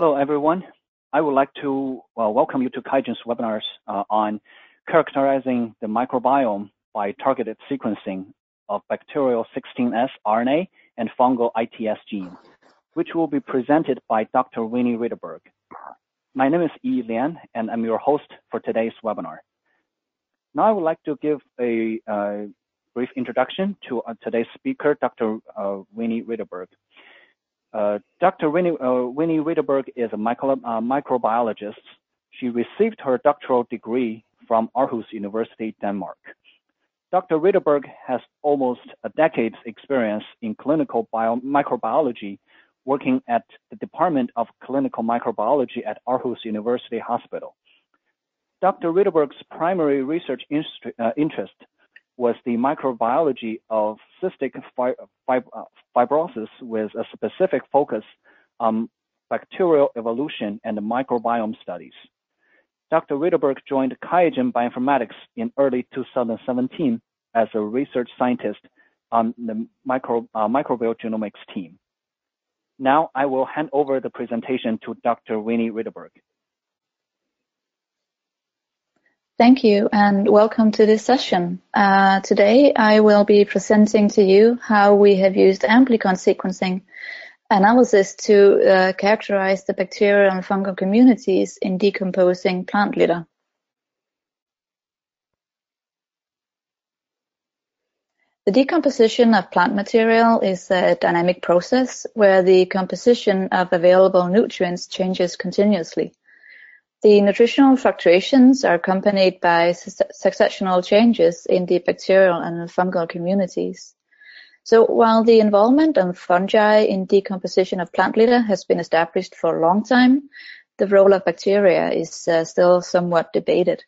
Hello, everyone. I would like to well, welcome you to QIAGEN's webinars uh, on characterizing the microbiome by targeted sequencing of bacterial 16S RNA and fungal ITS gene, which will be presented by Dr. Winnie Ritterberg. My name is Yi Lian, and I'm your host for today's webinar. Now I would like to give a uh, brief introduction to uh, today's speaker, Dr. Uh, Winnie Ritterberg. Uh, Dr. Winnie, uh, Winnie is a micro, uh, microbiologist. She received her doctoral degree from Aarhus University, Denmark. Dr. Ritterberg has almost a decade's experience in clinical bio microbiology, working at the Department of Clinical Microbiology at Aarhus University Hospital. Dr. Ritterberg's primary research uh, interest was the microbiology of cystic uh, fibrosis with a specific focus on bacterial evolution and microbiome studies. Dr. Ritterberg joined QIAGEN Bioinformatics in early 2017 as a research scientist on the uh, microbial genomics team. Now I will hand over the presentation to Dr. Winnie Ritterberg. Thank you and welcome to this session. Uh, today I will be presenting to you how we have used amplicon sequencing analysis to uh, characterize the bacterial and fungal communities in decomposing plant litter. The decomposition of plant material is a dynamic process where the composition of available nutrients changes continuously. The nutritional fluctuations are accompanied by successional changes in the bacterial and fungal communities. So while the involvement of fungi in decomposition of plant litter has been established for a long time, the role of bacteria is uh, still somewhat debated.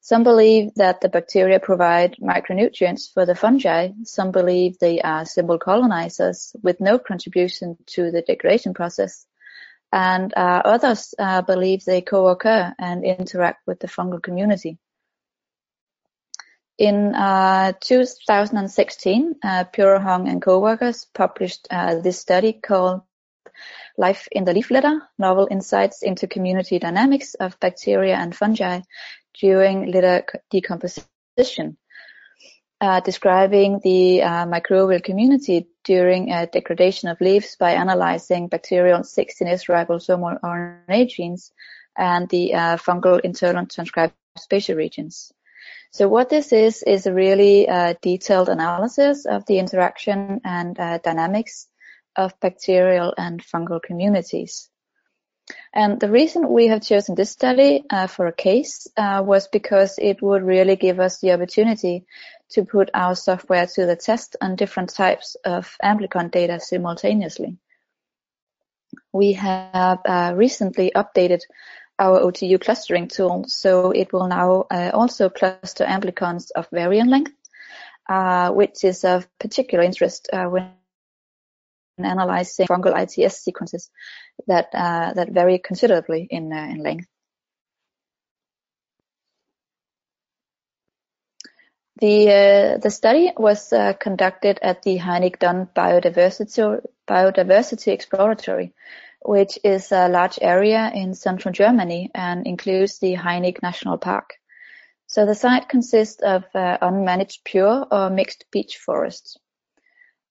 Some believe that the bacteria provide micronutrients for the fungi. Some believe they are simple colonizers with no contribution to the degradation process and uh, others uh, believe they co-occur and interact with the fungal community. In uh, 2016, uh, Hong and co-workers published uh, this study called Life in the Leaf Litter, Novel Insights into Community Dynamics of Bacteria and Fungi During Litter Decomposition, uh, describing the uh, microbial community during degradation of leaves by analyzing bacterial 16S ribosomal RNA genes and the uh, fungal internal transcribed spacer regions. So what this is, is a really uh, detailed analysis of the interaction and uh, dynamics of bacterial and fungal communities. And the reason we have chosen this study uh, for a case uh, was because it would really give us the opportunity to put our software to the test on different types of amplicon data simultaneously. We have uh, recently updated our OTU clustering tool, so it will now uh, also cluster amplicons of variant length, uh, which is of particular interest uh, when analyzing fungal ITS sequences that uh, that vary considerably in uh, in length. The uh, the study was uh, conducted at the Hainich-Dün Biodiversity Biodiversity Exploratory, which is a large area in central Germany and includes the Hainich National Park. So the site consists of uh, unmanaged pure or mixed beech forests.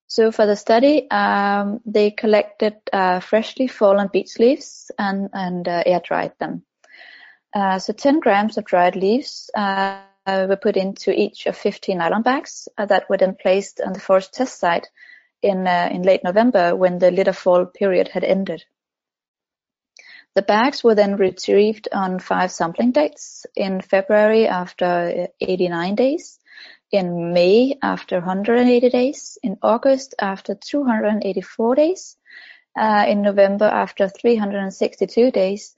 So for the study, um, they collected uh, freshly fallen beech leaves and, and uh, air dried them. Uh, so 10 grams of dried leaves were put into each of 15 nylon bags uh, that were then placed on the forest test site in, uh, in late November when the litter fall period had ended. The bags were then retrieved on five sampling dates in February after 89 days in May after 180 days, in August after 284 days, uh, in November after 362 days,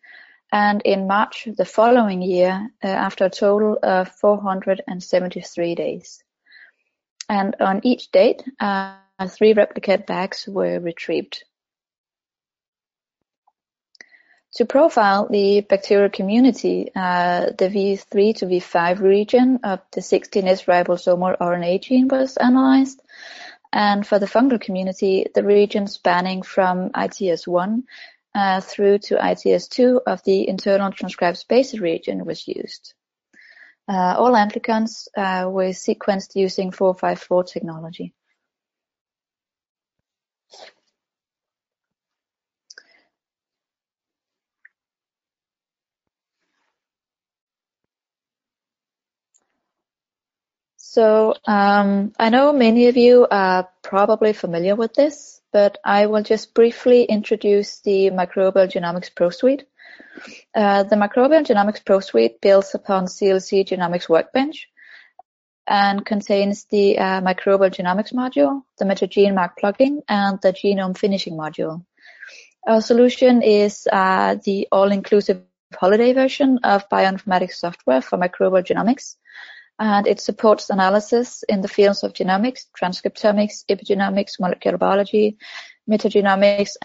and in March the following year uh, after a total of 473 days. And on each date, uh, three replicate bags were retrieved. To profile the bacterial community, uh, the V3 to V5 region of the 16S ribosomal RNA gene was analyzed, and for the fungal community, the region spanning from ITS1 uh, through to ITS2 of the internal transcribed spacer region was used. Uh, all amplicons uh, were sequenced using 454 technology. So um, I know many of you are probably familiar with this, but I will just briefly introduce the Microbial Genomics Pro Suite. Uh, the Microbial Genomics Pro Suite builds upon CLC Genomics Workbench and contains the uh, Microbial Genomics module, the MetaGeneMark plugin, and the Genome Finishing module. Our solution is uh, the all-inclusive holiday version of bioinformatics software for microbial genomics, and it supports analysis in the fields of genomics, transcriptomics, epigenomics, molecular biology, metagenomics,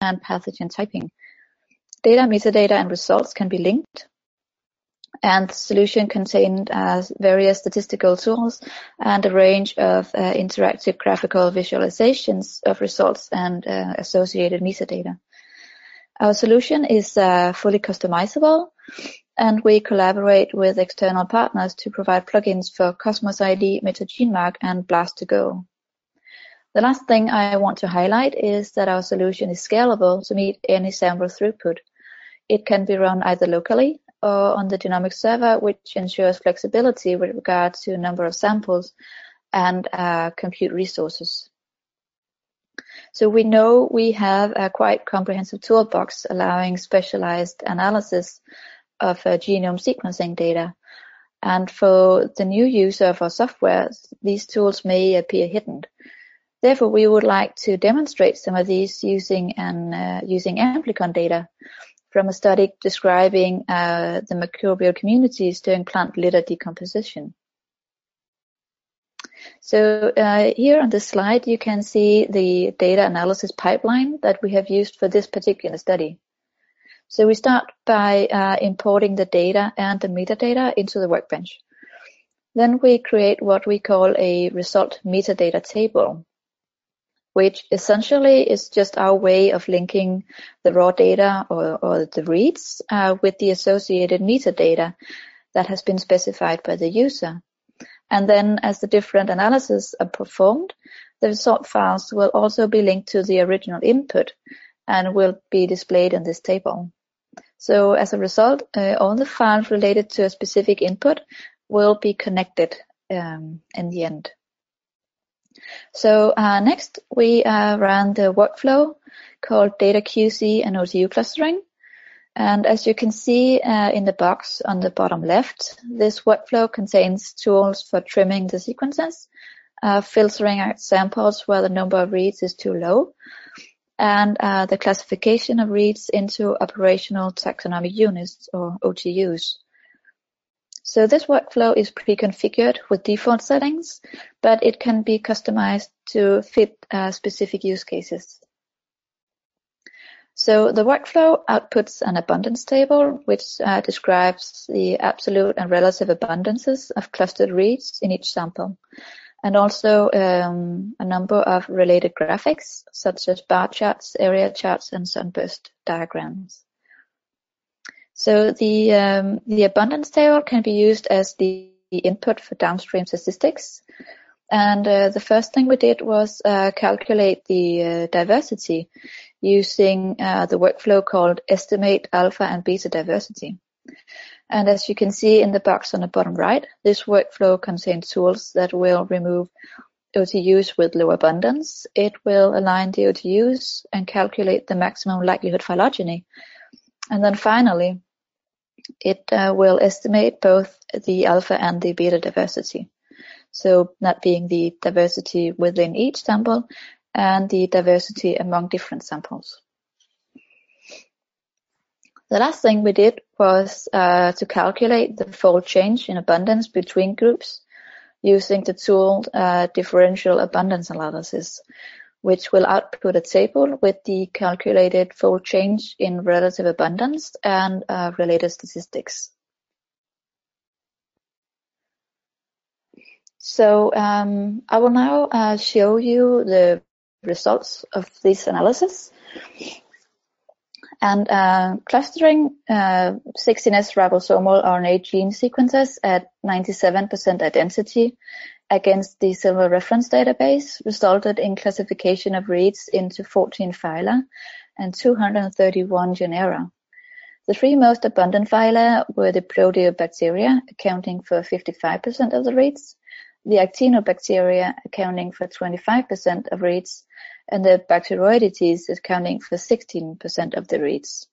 and pathogen typing. Data, metadata, and results can be linked, and the solution contained uh, various statistical tools and a range of uh, interactive graphical visualizations of results and uh, associated metadata. Our solution is uh, fully customizable and we collaborate with external partners to provide plugins for Cosmos ID, MetaGeneMark, and Blast2Go. The last thing I want to highlight is that our solution is scalable to meet any sample throughput. It can be run either locally or on the genomics server, which ensures flexibility with regard to number of samples and uh, compute resources. So we know we have a quite comprehensive toolbox allowing specialized analysis of uh, genome sequencing data. And for the new user of our software, these tools may appear hidden. Therefore, we would like to demonstrate some of these using an uh, using amplicon data from a study describing uh, the microbial communities during plant litter decomposition. So here on this slide, you can see the data analysis pipeline that we have used for this particular study. So we start by uh, importing the data and the metadata into the workbench. Then we create what we call a result metadata table, which essentially is just our way of linking the raw data or, or the reads uh, with the associated metadata that has been specified by the user. And then as the different analyses are performed, the result files will also be linked to the original input and will be displayed in this table. So as a result, uh, all the files related to a specific input will be connected um, in the end. So uh, next we uh, run the workflow called data QC and OTU clustering. And as you can see uh, in the box on the bottom left, this workflow contains tools for trimming the sequences, uh, filtering out samples where the number of reads is too low, and uh, the classification of reads into operational taxonomic units or OTUs. So this workflow is pre-configured with default settings, but it can be customized to fit uh, specific use cases. So the workflow outputs an abundance table, which uh, describes the absolute and relative abundances of clustered reads in each sample and also um, a number of related graphics such as bar charts, area charts, and sunburst diagrams. So the um, the abundance table can be used as the input for downstream statistics. And uh, the first thing we did was uh, calculate the uh, diversity using uh, the workflow called estimate alpha and beta diversity. And as you can see in the box on the bottom right, this workflow contains tools that will remove OTUs with low abundance. It will align the OTUs and calculate the maximum likelihood phylogeny. And then finally, it uh, will estimate both the alpha and the beta diversity. So that being the diversity within each sample and the diversity among different samples. The last thing we did was uh, to calculate the fold change in abundance between groups using the tool uh, differential abundance analysis, which will output a table with the calculated fold change in relative abundance and uh, related statistics. So um, I will now uh, show you the results of this analysis. And uh, clustering uh, 16S ribosomal RNA gene sequences at 97% identity against the SILVA reference database resulted in classification of reads into 14 phyla and 231 genera. The three most abundant phyla were the Proteobacteria, accounting for 55% of the reads, the Actinobacteria, accounting for 25% of reads, and the Bacteroidetes, is accounting for 16% of the reads.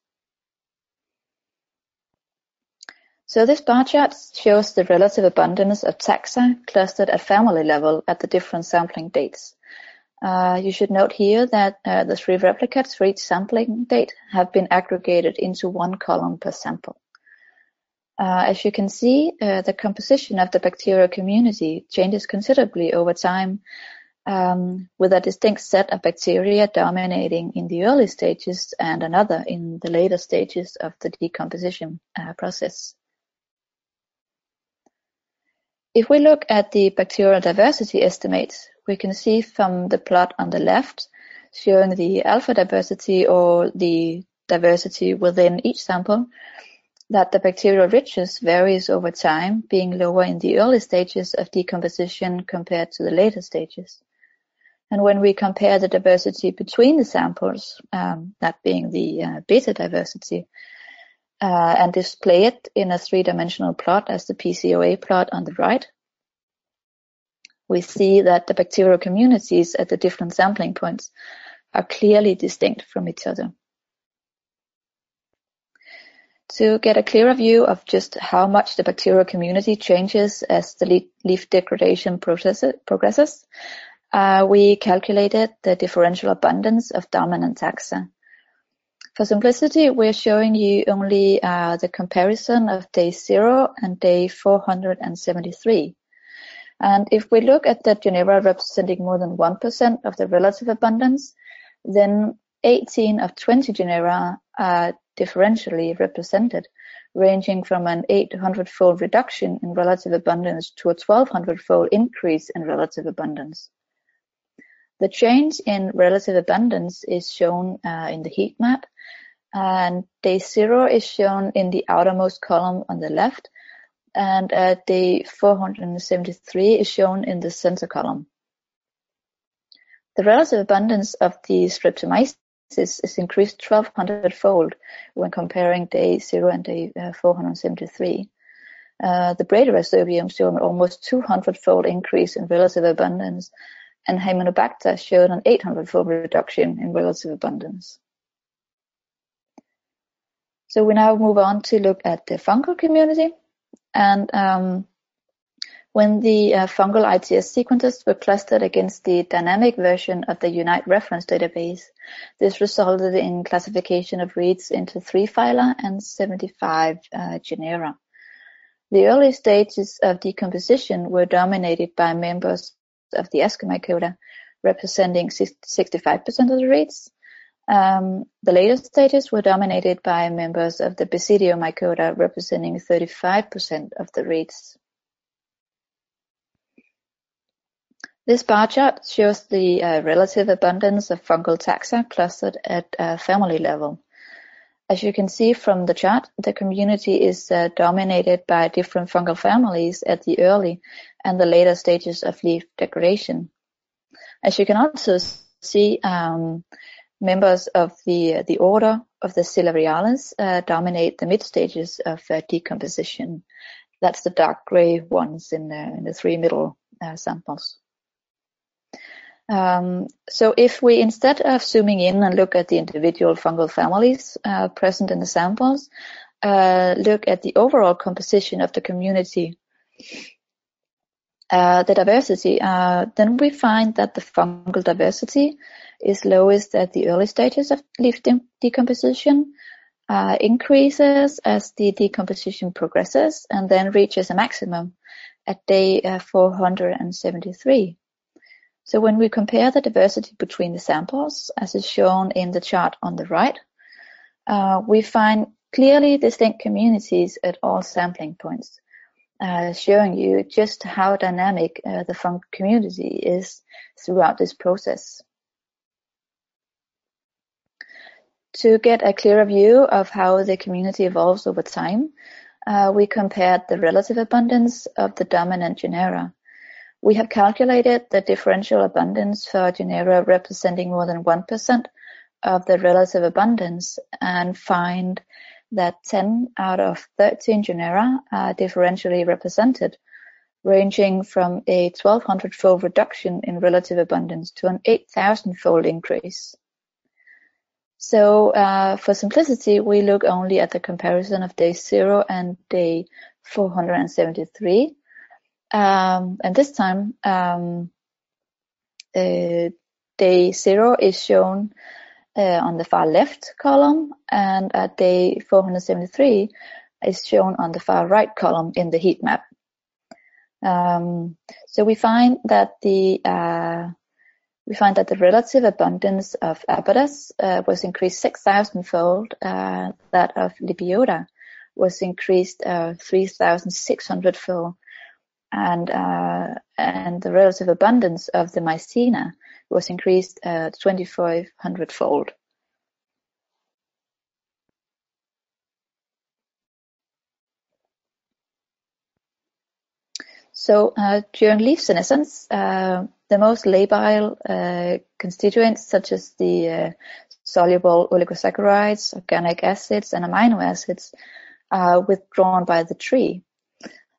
So this bar chart shows the relative abundance of taxa clustered at family level at the different sampling dates. Uh, you should note here that uh, the three replicates for each sampling date have been aggregated into one column per sample. Uh, as you can see, uh, the composition of the bacterial community changes considerably over time, um, with a distinct set of bacteria dominating in the early stages and another in the later stages of the decomposition uh, process. If we look at the bacterial diversity estimates, we can see from the plot on the left showing the alpha diversity or the diversity within each sample that the bacterial richness varies over time, being lower in the early stages of decomposition compared to the later stages. And when we compare the diversity between the samples, um, that being the uh, beta diversity, uh, and display it in a three-dimensional plot as the PCOA plot on the right, we see that the bacterial communities at the different sampling points are clearly distinct from each other. To get a clearer view of just how much the bacterial community changes as the leaf degradation process, progresses, we calculated the differential abundance of dominant taxa. For simplicity, we're showing you only uh, the comparison of day 0 and day 473. And if we look at the genera representing more than 1% of the relative abundance, then 18 of 20 genera are differentially represented, ranging from an 800-fold reduction in relative abundance to a 1200-fold increase in relative abundance. The change in relative abundance is shown uh, in the heat map, and day zero is shown in the outermost column on the left, and uh, day 473 is shown in the center column. The relative abundance of the streptomyces is increased 1200-fold when comparing day 0 and day uh, 473. Uh, the Bradyrhizobium showed an almost 200-fold increase in relative abundance, and Hymenobacter showed an 800-fold reduction in relative abundance. So we now move on to look at the fungal community. And um, when the uh, fungal ITS sequences were clustered against the dynamic version of the UNITE reference database, this resulted in classification of reads into three phyla and 75 uh, genera. The early stages of decomposition were dominated by members of the Ascomycota, representing 65% of the reads, um, the later stages were dominated by members of the Basidiomycota representing 35% of the reads. This bar chart shows the uh, relative abundance of fungal taxa clustered at uh, family level. As you can see from the chart, the community is uh, dominated by different fungal families at the early and the later stages of leaf degradation. As you can also see, um, Members of the the order of the Xylariales uh, dominate the mid stages of uh, decomposition. That's the dark gray ones in the, in the three middle uh, samples. Um, so if we, instead of zooming in and look at the individual fungal families uh, present in the samples, uh, look at the overall composition of the community, uh, the diversity, then we find that the fungal diversity is lowest at the early stages of leaf de decomposition, uh, increases as the decomposition progresses, and then reaches a maximum at day uh, 473. So when we compare the diversity between the samples, as is shown in the chart on the right, uh, we find clearly distinct communities at all sampling points, uh, showing you just how dynamic uh, the fungal community is throughout this process. To get a clearer view of how the community evolves over time, uh, we compared the relative abundance of the dominant genera. We have calculated the differential abundance for genera representing more than 1% of the relative abundance and find that 10 out of 13 genera are differentially represented, ranging from a 1200-fold reduction in relative abundance to an 8,000-fold increase. So uh, for simplicity, we look only at the comparison of day 0 and day 473. Um, and this time, um, uh, day 0 is shown uh, on the far left column, and at day 473 is shown on the far right column in the heat map. Um, so we find that the uh, we find that the relative abundance of Apodes uh, was increased 6,000-fold. Uh, that of Lepiota was increased uh, 3,600-fold, and uh, and the relative abundance of the Mycena was increased uh, 2,500-fold. So uh, during leaf senescence, uh, the most labile uh, constituents, such as the uh, soluble oligosaccharides, organic acids, and amino acids, are withdrawn by the tree.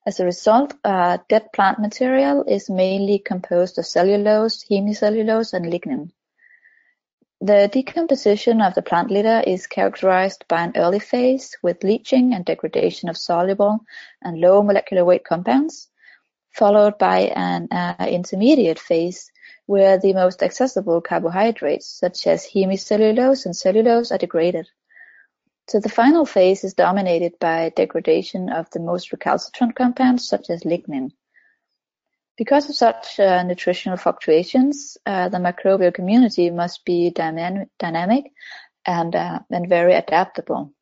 As a result, uh, dead plant material is mainly composed of cellulose, hemicellulose, and lignin. The decomposition of the plant litter is characterized by an early phase with leaching and degradation of soluble and low molecular weight compounds, followed by an uh, intermediate phase where the most accessible carbohydrates such as hemicellulose and cellulose are degraded. So the final phase is dominated by degradation of the most recalcitrant compounds such as lignin. Because of such uh, nutritional fluctuations, uh, the microbial community must be dynamic and, uh, and very adaptable.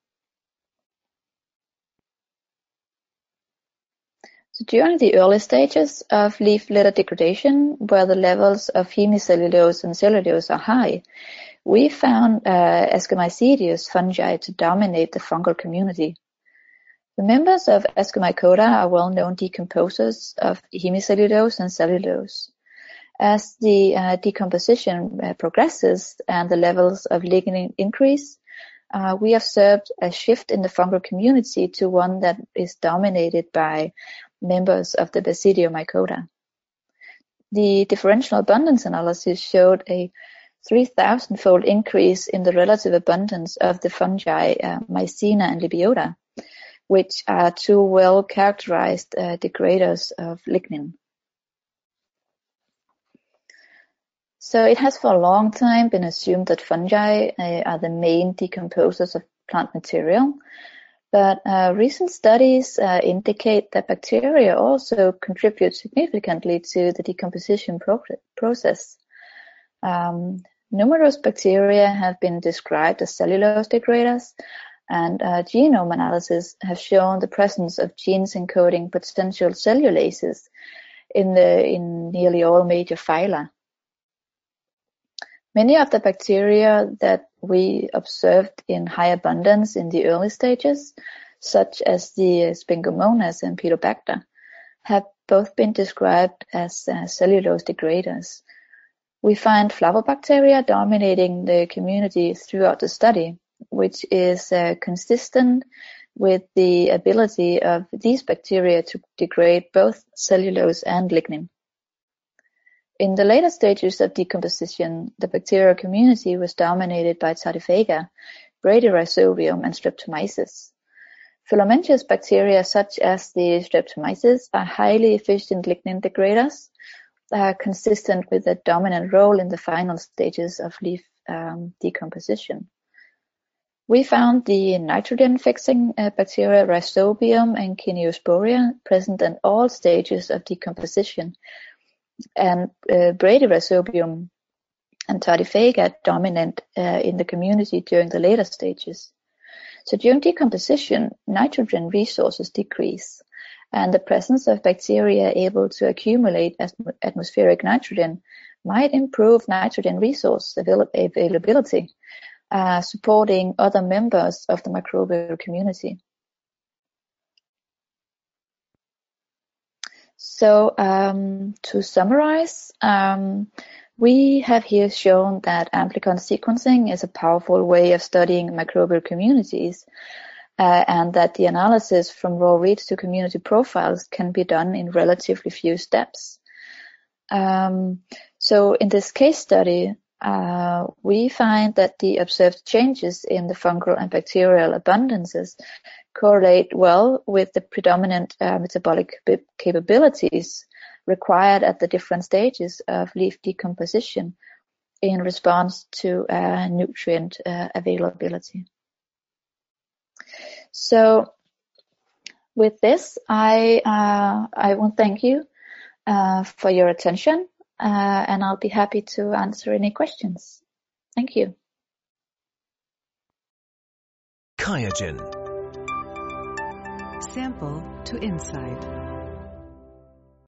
So during the early stages of leaf litter degradation, where the levels of hemicellulose and cellulose are high, we found uh, ascomycetous fungi to dominate the fungal community. The members of Ascomycota are well-known decomposers of hemicellulose and cellulose. As the uh, decomposition uh, progresses and the levels of lignin increase, uh, we observed a shift in the fungal community to one that is dominated by members of the Basidiomycota. The differential abundance analysis showed a 3,000-fold increase in the relative abundance of the fungi uh, Mycena and Lepiota, which are two well-characterized uh, degraders of lignin. So it has for a long time been assumed that fungi uh, are the main decomposers of plant material, but uh, recent studies uh, indicate that bacteria also contribute significantly to the decomposition pro process. Um, numerous bacteria have been described as cellulose degraders, and uh, genome analysis have shown the presence of genes encoding potential cellulases in, the, in nearly all major phyla. Many of the bacteria that we observed in high abundance in the early stages, such as the Sphingomonas and Pedobacter, have both been described as uh, cellulose degraders. We find flavobacteria dominating the community throughout the study, which is uh, consistent with the ability of these bacteria to degrade both cellulose and lignin. In the later stages of decomposition, the bacterial community was dominated by Tardiphaga, Bradyrhizobium, and Streptomyces. Filamentous bacteria such as the Streptomyces are highly efficient lignin degraders, uh, consistent with a dominant role in the final stages of leaf um, decomposition. We found the nitrogen-fixing uh, bacteria Rhizobium and Kineosporia present in all stages of decomposition, and uh, and Tardiphaga dominant uh, in the community during the later stages. So during decomposition, nitrogen resources decrease, and the presence of bacteria able to accumulate atmospheric nitrogen might improve nitrogen resource availability, uh, supporting other members of the microbial community. So um, to summarize, um, we have here shown that amplicon sequencing is a powerful way of studying microbial communities and that the analysis from raw reads to community profiles can be done in relatively few steps. Um, so in this case study, uh, we find that the observed changes in the fungal and bacterial abundances correlate well with the predominant uh, metabolic capabilities required at the different stages of leaf decomposition in response to uh, nutrient uh, availability. So with this, I uh, I want to thank you uh, for your attention, uh, and I'll be happy to answer any questions. Thank you. QIAGEN. Sample to insight.